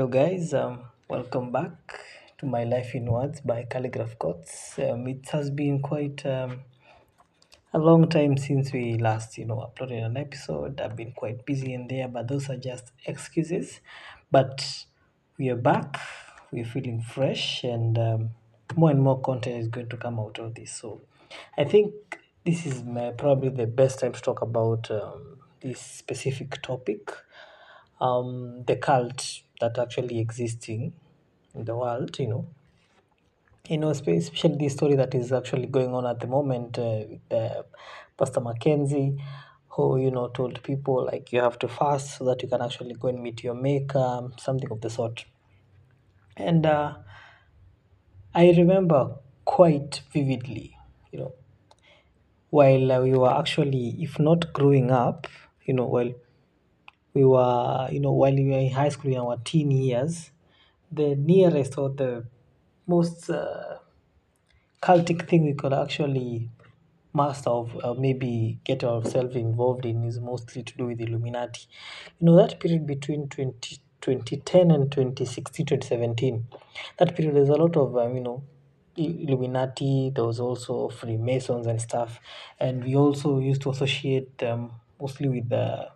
Hello, guys. Um, welcome back to my life in words by Calligraph Quotes. Um, it has been quite um, a long time since we last, you know, uploaded an episode. I've been quite busy in there, but those are just excuses. But we are back. We're feeling fresh, and um, more and more content is going to come out of this. So, I think this is my, probably the best time to talk about um, this specific topic um, the cult that actually existing in the world, you know. You know, especially this story that is actually going on at the moment uh, with uh, Pastor Mackenzie, who, you know, told people like you have to fast so that you can actually go and meet your maker, something of the sort. And uh, I remember quite vividly, you know, while we were actually, if not growing up, you know, while we were, you know, while we were in high school in our teen years, the nearest or the most uh, cultic thing we could actually master of uh, maybe get ourselves involved in is mostly to do with Illuminati. You know, that period between 20, 2010 and 2016, 2017, that period, there's a lot of, um, you know, Illuminati, there was also Freemasons and stuff. And we also used to associate them mostly with the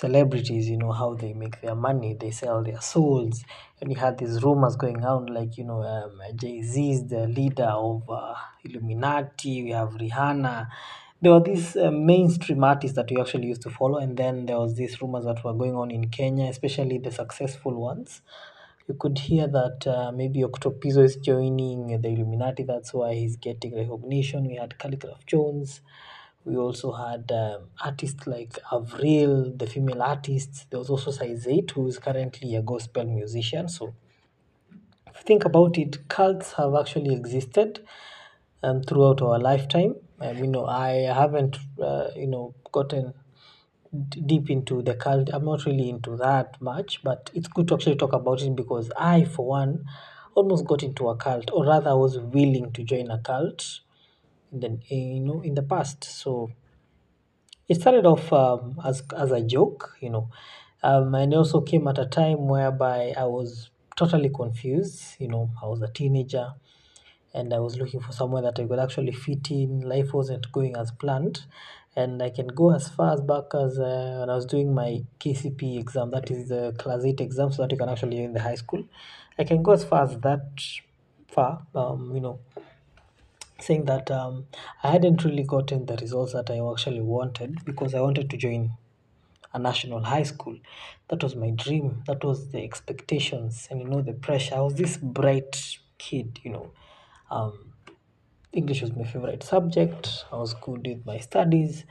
celebrities, you know, how they make their money, they sell their souls. And you had these rumors going on, like, you know, um, Jay Z is the leader of uh, Illuminati, we have Rihanna. There were these uh, mainstream artists that we actually used to follow, and then there was these rumors that were going on in Kenya, especially the successful ones. You could hear that uh, maybe Octopizzo is joining the Illuminati, that's why he's getting recognition. We had Khaligraph Jones. We also had um, artists like Avril, the female artist. There was also Size 8, who is currently a gospel musician. So, if you think about it, cults have actually existed um, throughout our lifetime. I mean, no, I haven't, uh, you know, gotten d- deep into the cult. I'm not really into that much, but it's good to actually talk about it because I, for one, almost got into a cult, or rather, I was willing to join a cult in the, you know, in the past. So, it started off um, as as a joke, you know, um, and also came at a time whereby I was totally confused. You know, I was a teenager, and I was looking for somewhere that I could actually fit in. Life wasn't going as planned, and I can go as far as back as uh, when I was doing my KCPE exam. That is the class eight exam, so that you can actually in the high school. I can go as far as that far. Um, you know, saying that um, I hadn't really gotten the results that I actually wanted because I wanted to join a national high school. That was my dream. That was the expectations and you know the pressure. I was this bright kid, you know. Um, English was my favorite subject. I was good with my studies.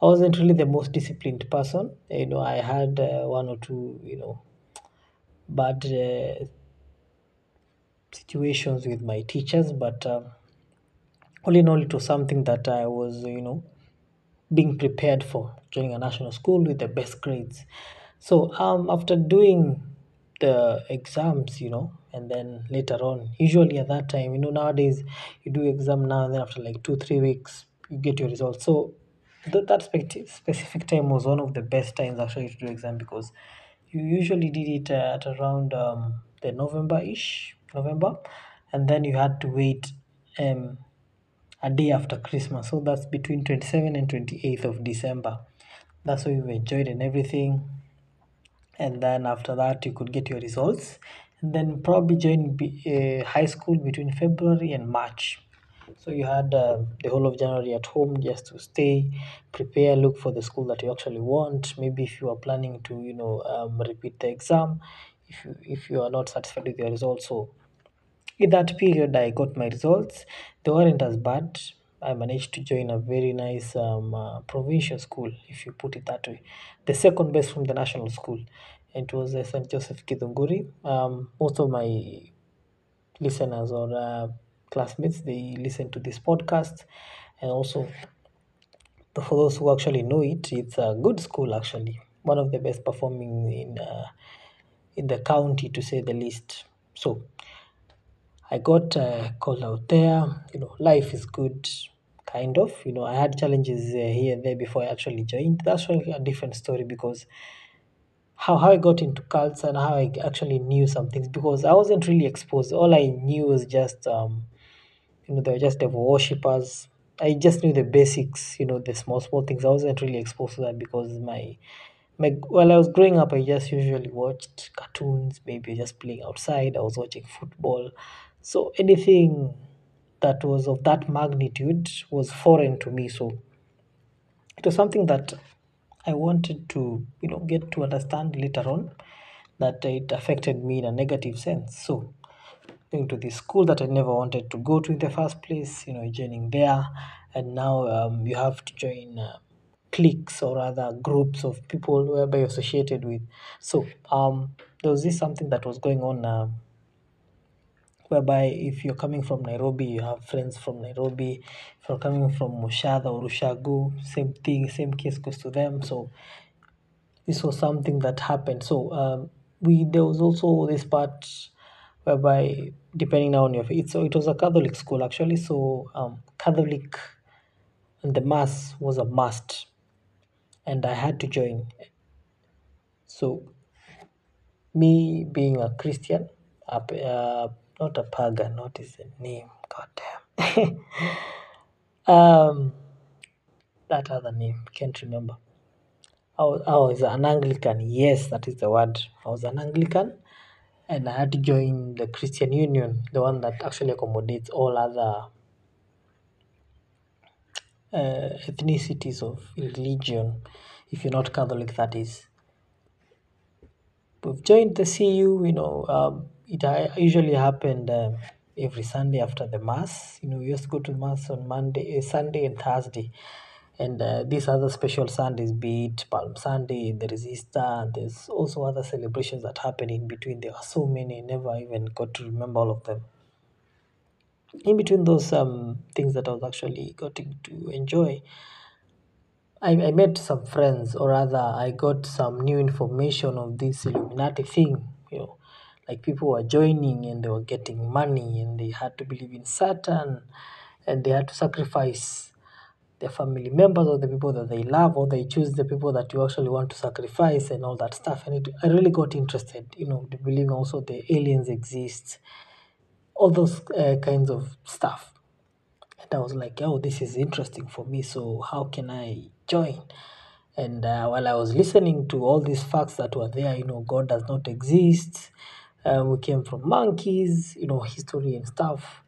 I wasn't really the most disciplined person. You know, I had uh, one or two, you know, bad uh, situations with my teachers, but um, all in all, it was something that I was, you know, being prepared for joining a national school with the best grades. So um, after doing the exams, you know, and then later on, usually at that time, you know, nowadays you do exam now and then after like two, three weeks, you get your results. So th- that spec- specific time was one of the best times actually to do exam because you usually did it uh, at around um, the November-ish, November, and then you had to wait um, a day after Christmas. So that's between 27 and 28th of December. That's why we enjoyed and everything. And then after that, you could get your results. And then probably join uh, high school between February and March. So you had uh, the whole of January at home just to stay, prepare, look for the school that you actually want. Maybe if you are planning to, you know, um, repeat the exam, if you if you are not satisfied with your results, so in that period, I got my results. They weren't as bad. I managed to join a very nice um, uh, provincial school, if you put it that way. The second best from the national school. It was uh, St. Joseph Kidunguri. Um, most of my listeners or uh, classmates, they listen to this podcast. And also, for those who actually know it, it's a good school actually. One of the best performing in uh, in the county, to say the least. So, I got called out there. You know, life is good, kind of. You know, I had challenges uh, here and there before I actually joined. That's really a different story because how, how I got into cults and how I actually knew some things because I wasn't really exposed. All I knew was just, um, you know, they were just devil worshippers. I just knew the basics, you know, the small, small things. I wasn't really exposed to that because my, my, while I was growing up, I just usually watched cartoons, maybe just playing outside. I was watching football. So anything that was of that magnitude was foreign to me. So it was something that I wanted to, you know, get to understand later on that it affected me in a negative sense. So going to the school that I never wanted to go to in the first place, you know, joining there, and now um, you have to join uh, cliques or other groups of people whereby you're associated with. So um, there was this something that was going on. Uh, whereby if you're coming from Nairobi, you have friends from Nairobi. If you're coming from Mushadha or Ushagu, same thing, same case goes to them. So this was something that happened. So um, we there was also this part whereby depending on your faith, so it was a Catholic school actually. So um, Catholic and the mass was a must, and I had to join. So me being a Christian, a, uh, not a pagan, what is the name? God damn. um, that other name, can't remember. I was, I was an Anglican. Yes, that is the word. I was an Anglican, and I had to join the Christian Union, the one that actually accommodates all other uh, ethnicities of religion. If you're not Catholic, that is. We've joined the CU. You know, um, it uh, usually happened um, every Sunday after the mass. You know, we used to go to mass on Monday, uh, Sunday, and Thursday. And uh, these other special Sundays, be it Palm Sunday, there is Easter, there's also other celebrations that happen in between. There are so many, I never even got to remember all of them. In between those um, things that I was actually getting to enjoy, I, I met some friends, or rather, I got some new information of this Illuminati thing. You know, like people were joining and they were getting money, and they had to believe in Satan, and they had to sacrifice their family members or the people that they love, or they choose the people that you actually want to sacrifice, and all that stuff. And it, I really got interested, you know, believe also the aliens exist, all those uh, kinds of stuff. And I was like, oh, this is interesting for me. So how can I join? And uh, while I was listening to all these facts that were there, you know, God does not exist. Um, we came from monkeys, you know, history and stuff.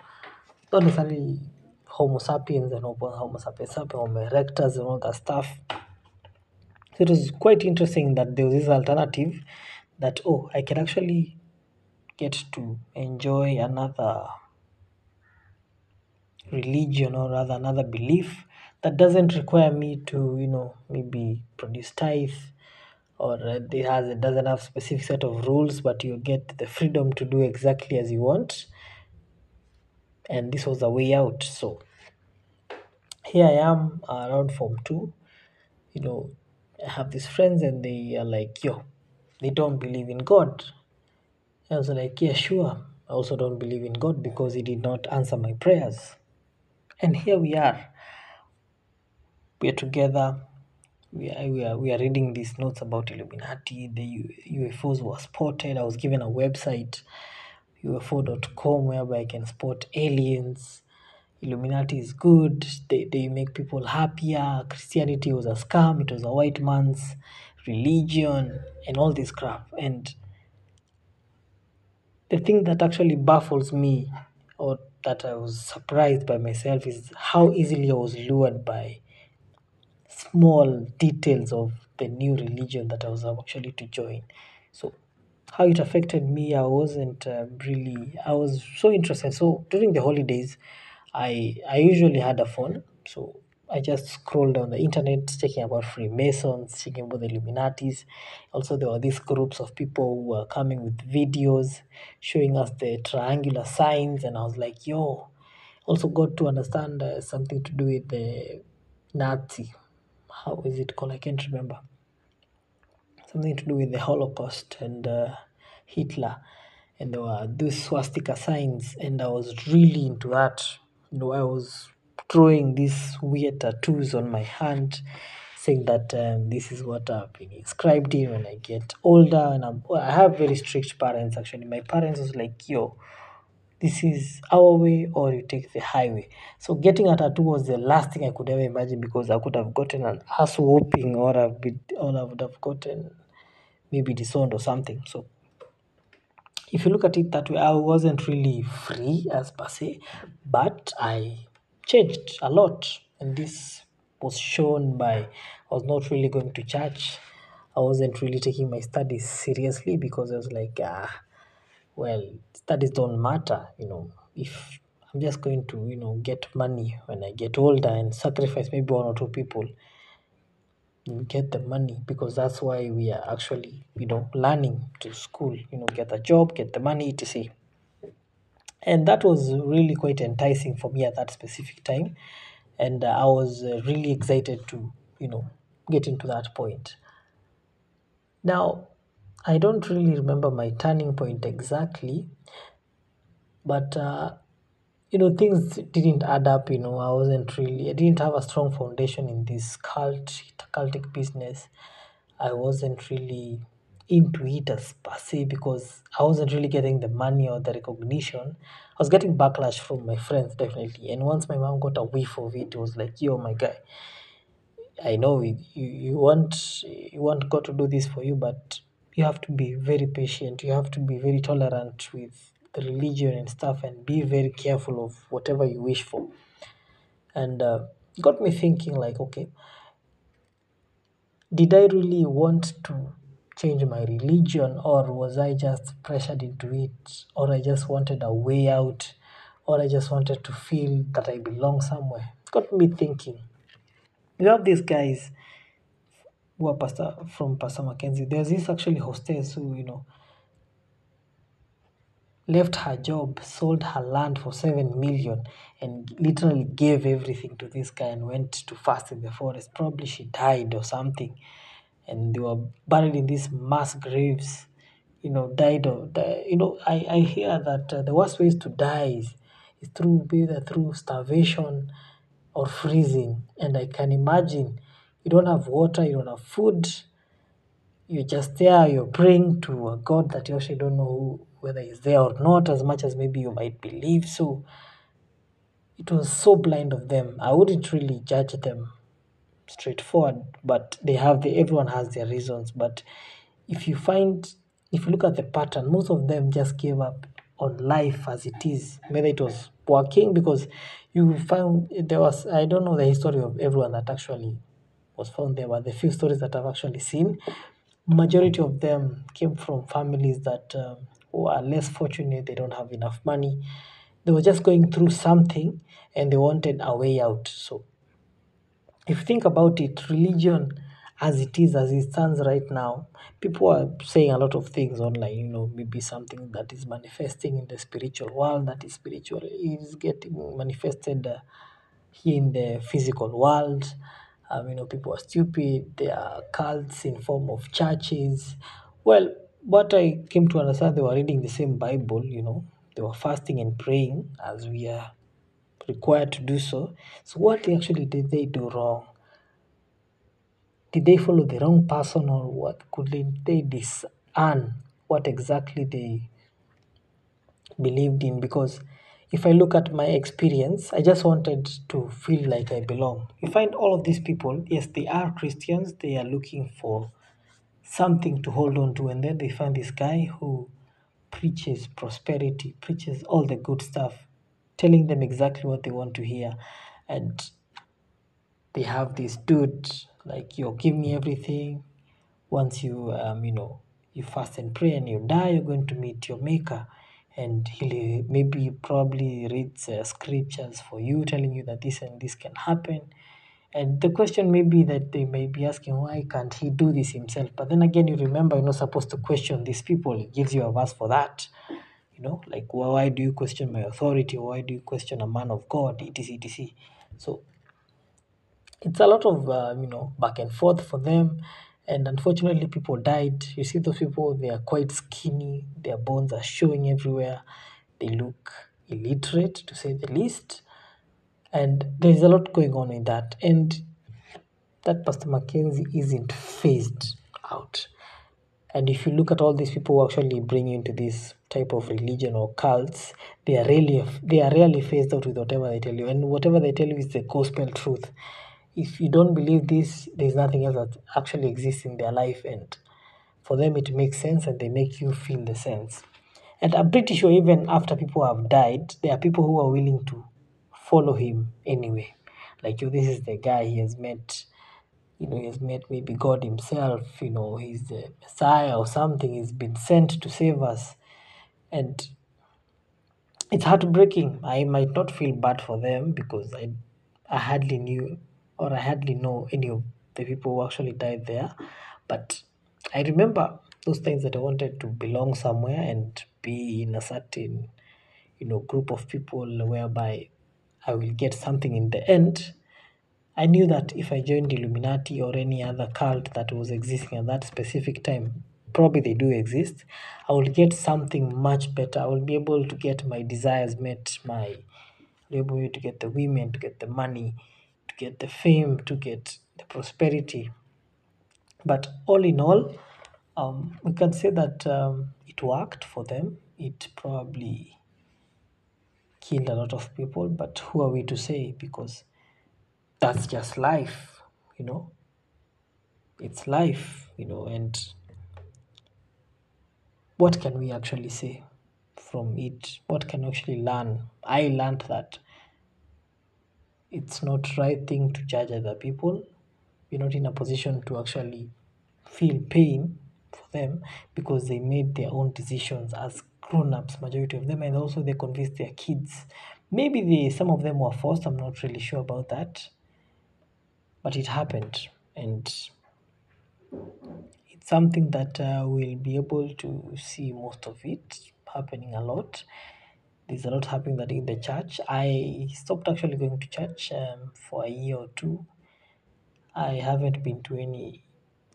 Not necessarily Homo sapiens and Homo sapiens, Homo erectus and all that stuff. So it was quite interesting that there was this alternative that, oh, I can actually get to enjoy another religion or rather another belief that doesn't require me to, you know, maybe produce tithe or it has it doesn't have specific set of rules, but you get the freedom to do exactly as you want. And this was a way out. So here I am around form two. You know, I have these friends and they are like, yo, they don't believe in God. I was like, yeah, sure. I also don't believe in God because He did not answer my prayers. And here we are. We are together. We are, we are, we are reading these notes about Illuminati. The UFOs were spotted. I was given a website, ufo.com, whereby I can spot aliens. Illuminati is good. They, they make people happier. Christianity was a scam. It was a white man's religion and all this crap. And the thing that actually baffles me or that I was surprised by myself is how easily I was lured by small details of the new religion that I was actually to join. So how it affected me, I wasn't uh, really. I was so interested. So during the holidays, I I usually had a phone, so I just scrolled on the internet, checking about Freemasons, checking about the Illuminatis. Also, there were these groups of people who were coming with videos showing us the triangular signs, and I was like, yo. Also, got to understand uh, something to do with the Nazi. How is it called? I can't remember something to do with the Holocaust and uh, Hitler, and there were those swastika signs, and I was really into that. You know, I was drawing these weird tattoos on my hand, saying that um, this is what I've been inscribed in when I get older. And I'm, I have very strict parents actually. My parents was like, yo, this is our way or you take the highway. So getting a tattoo was the last thing I could ever imagine because I could have gotten an ass whooping or I've been, or I would have gotten maybe disowned or something. So if you look at it that way, I wasn't really free as per se, but I changed a lot. And this was shown by I was not really going to church. I wasn't really taking my studies seriously because I was like, ah, well, studies don't matter, you know. If I'm just going to, you know, get money when I get older and sacrifice maybe one or two people, get the money because that's why we are actually, you know, learning to school, you know, get a job, get the money, etc. And that was really quite enticing for me at that specific time. And uh, I was uh, really excited to, you know, get into that point. Now, I don't really remember my turning point exactly, but uh, you know things didn't add up. You know, I wasn't really, I didn't have a strong foundation in this cult cultic business. I wasn't really into it as per se because I wasn't really getting the money or the recognition. I was getting backlash from my friends definitely, and once my mom got a whiff of it, it was like, "Yo, my guy." I know you, you want you want God to do this for you, but you have to be very patient. You have to be very tolerant with the religion and stuff, and be very careful of whatever you wish for. And uh, got me thinking, like, okay, did I really want to change my religion, or was I just pressured into it, or I just wanted a way out, or I just wanted to feel that I belong somewhere? Got me thinking. You have these guys who are pastor from Pastor Mackenzie. There's this actually hostess who, you know, left her job, sold her land for seven million, and literally gave everything to this guy and went to fast in the forest. Probably she died or something, and they were buried in these mass graves. You know, died or Die, you know, I I hear that uh, the worst ways to die is, is through either through starvation or freezing, and I can imagine you don't have water, you don't have food, you're just there, you're praying to a God that you actually don't know who, whether he's there or not, as much as maybe you might believe. So it was so blind of them. I wouldn't really judge them straightforward, but they have the everyone has their reasons. But if you find if you look at the pattern, most of them just gave up on life as it is, whether it was working because you found there was I don't know the history of everyone that actually was found there, but the few stories that I've actually seen, majority of them came from families that um, who are less fortunate, they don't have enough money. They were just going through something and they wanted a way out. So if you think about it, religion as it is, as it stands right now, people are saying a lot of things online, you know, maybe something that is manifesting in the spiritual world, that is spiritual, is getting manifested uh, here in the physical world. Um, you know, people are stupid, there are cults in form of churches. Well, what I came to understand, they were reading the same Bible, you know, they were fasting and praying as we are required to do so. So what actually did they do wrong? Did they follow the wrong person or what? Could they discern what exactly they believed in? Because if I look at my experience, I just wanted to feel like I belong. You find all of these people, yes, they are Christians, they are looking for something to hold on to, and then they find this guy who preaches prosperity, preaches all the good stuff, telling them exactly what they want to hear. And they have this dude like yo give me everything once you um, you know you fast and pray and you die you're going to meet your maker and he'll maybe probably reads uh, scriptures for you telling you that this and this can happen. And the question may be that they may be asking why can't he do this himself? But then again you remember you're not supposed to question these people. Gives you a verse for that you know like why, why do you question my authority? Why do you question a man of god? Etc etc so it's a lot of uh, you know back and forth for them and unfortunately people died. You see those people they are quite skinny. Their bones are showing everywhere. They look illiterate to say the least. And there's a lot going on in that. And that Pastor Mackenzie isn't phased out. And if you look at all these people who actually bring you into this type of religion or cults, they are really they are rarely phased out with whatever they tell you, and whatever they tell you is the gospel truth. If you don't believe this, there's nothing else that actually exists in their life, and for them it makes sense, and they make you feel the sense. And I'm pretty sure even after people have died, there are people who are willing to follow him anyway. Like, you, this is the guy he has met you know, he has met maybe God himself, you know, he's the Messiah or something, he's been sent to save us. And it's heartbreaking. I might not feel bad for them because I, I hardly knew or I hardly know any of the people who actually died there. But I remember those times that I wanted to belong somewhere and be in a certain, you know, group of people whereby I will get something in the end I knew that if I joined Illuminati or any other cult that was existing at that specific time, probably they do exist, I will get something much better. I will be able to get my desires met, my be able to get the women, to get the money, get the fame, to get the prosperity. But all in all, um, we can say that um, it worked for them. It probably killed a lot of people, but who are we to say? Because that's just life, you know. It's life, you know, and what can we actually say from it? What can we actually learn? I learned that it's not right thing to judge other people. You're not in a position to actually feel pain for them because they made their own decisions as grown-ups, majority of them, and also they convinced their kids. Maybe they, some of them were forced, I'm not really sure about that but it happened and it's something that uh, we'll be able to see most of it happening a lot there's a lot happening that in the church. I stopped actually going to church um, for a year or two. I haven't been to any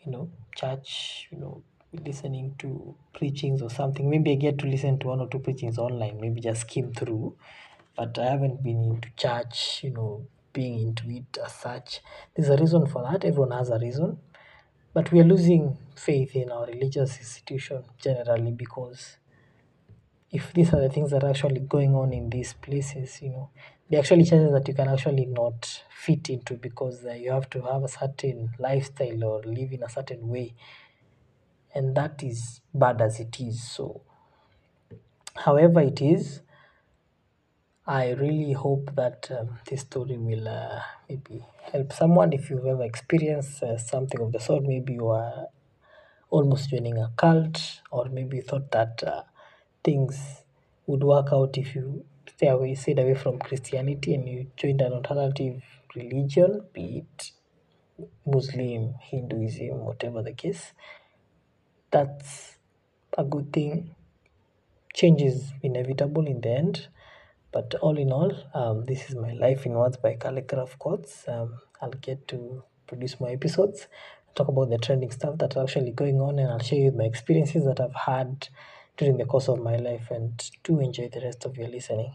you know church you know listening to preachings or something. Maybe i get to listen to one or two preachings online maybe just skim through. But i haven't been into church you know being into it as such. There's a reason for that, everyone has a reason. But we are losing faith in our religious institution generally because if these are the things that are actually going on in these places, you know, they're actually chances that you can actually not fit into because uh, you have to have a certain lifestyle or live in a certain way. And that is bad as it is. So, however, it is, I really hope that um, this story will uh, maybe help someone if you've ever experienced uh, something of the sort. Maybe you are almost joining a cult, or maybe you thought that uh, things would work out if you stay away, stayed away from Christianity and you joined an alternative religion, be it Muslim, Hinduism, whatever the case. That's a good thing. Change is inevitable in the end. But all in all, um, this is my life in words by Calligraph Quotes. Um, I'll get to produce more episodes, talk about the trending stuff that's actually going on, and I'll share you my experiences that I've had during the course of my life. And do enjoy the rest of your listening.